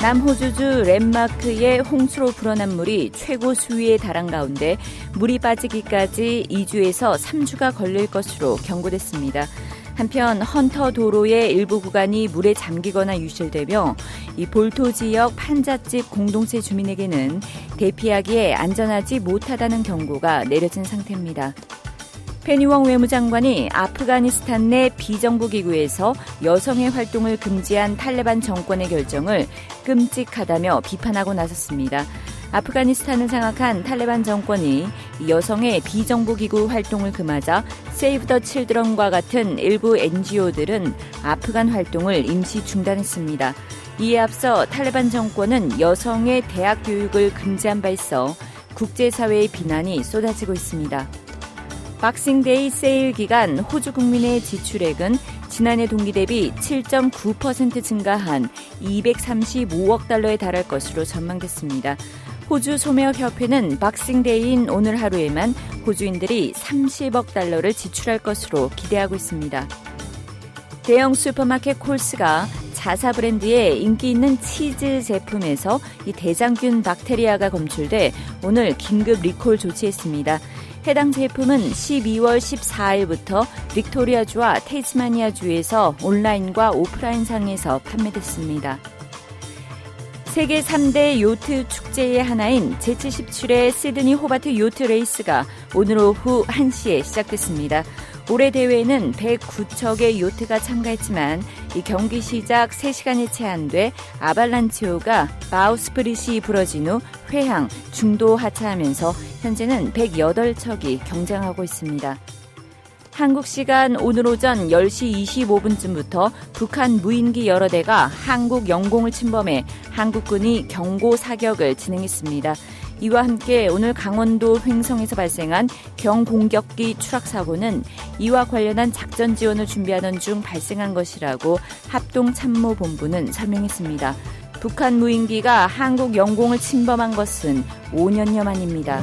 남호주주 랜마크의 홍수로 불어난 물이 최고 수위에 달한 가운데 물이 빠지기까지 2주에서 3주가 걸릴 것으로 경고됐습니다. 한편 헌터 도로의 일부 구간이 물에 잠기거나 유실되며 이 볼토 지역 판잣집 공동체 주민에게는 대피하기에 안전하지 못하다는 경고가 내려진 상태입니다. 페니웡 외무장관이 아프가니스탄 내 비정부 기구에서 여성의 활동을 금지한 탈레반 정권의 결정을 끔찍하다며 비판하고 나섰습니다. 아프가니스탄을 장악한 탈레반 정권이 여성의 비정부 기구 활동을 금하자 세이브 더 칠드런과 같은 일부 NGO들은 아프간 활동을 임시 중단했습니다. 이에 앞서 탈레반 정권은 여성의 대학 교육을 금지한 바 있어 국제사회의 비난이 쏟아지고 있습니다. 박싱데이 세일 기간 호주 국민의 지출액은 지난해 동기 대비 7.9% 증가한 235억 달러에 달할 것으로 전망됐습니다. 호주 소매업협회는 박싱데이인 오늘 하루에만 호주인들이 30억 달러를 지출할 것으로 기대하고 있습니다. 대형 슈퍼마켓 콜스가 자사 브랜드의 인기 있는 치즈 제품에서 이 대장균 박테리아가 검출돼 오늘 긴급 리콜 조치했습니다. 해당 제품은 12월 14일부터 빅토리아주와 태즈마니아주에서 온라인과 오프라인 상에서 판매됐습니다. 세계 3대 요트 축제의 하나인 제77회 시드니 호바트 요트 레이스가 오늘 오후 1시에 시작됐습니다. 올해 대회에는 109척의 요트가 참가했지만 이 경기 시작 3시간이 채 안 돼 아발란치오가 바우스프릿이 부러진 후 회항, 중도 하차하면서 현재는 108척이 경쟁하고 있습니다. 한국 시간 오늘 오전 10시 25분쯤부터 북한 무인기 여러 대가 한국 영공을 침범해 한국군이 경고 사격을 진행했습니다. 이와 함께 오늘 강원도 횡성에서 발생한 경공격기 추락 사고는 이와 관련한 작전 지원을 준비하던 중 발생한 것이라고 합동참모본부는 설명했습니다. 북한 무인기가 한국 영공을 침범한 것은 5년여 만입니다.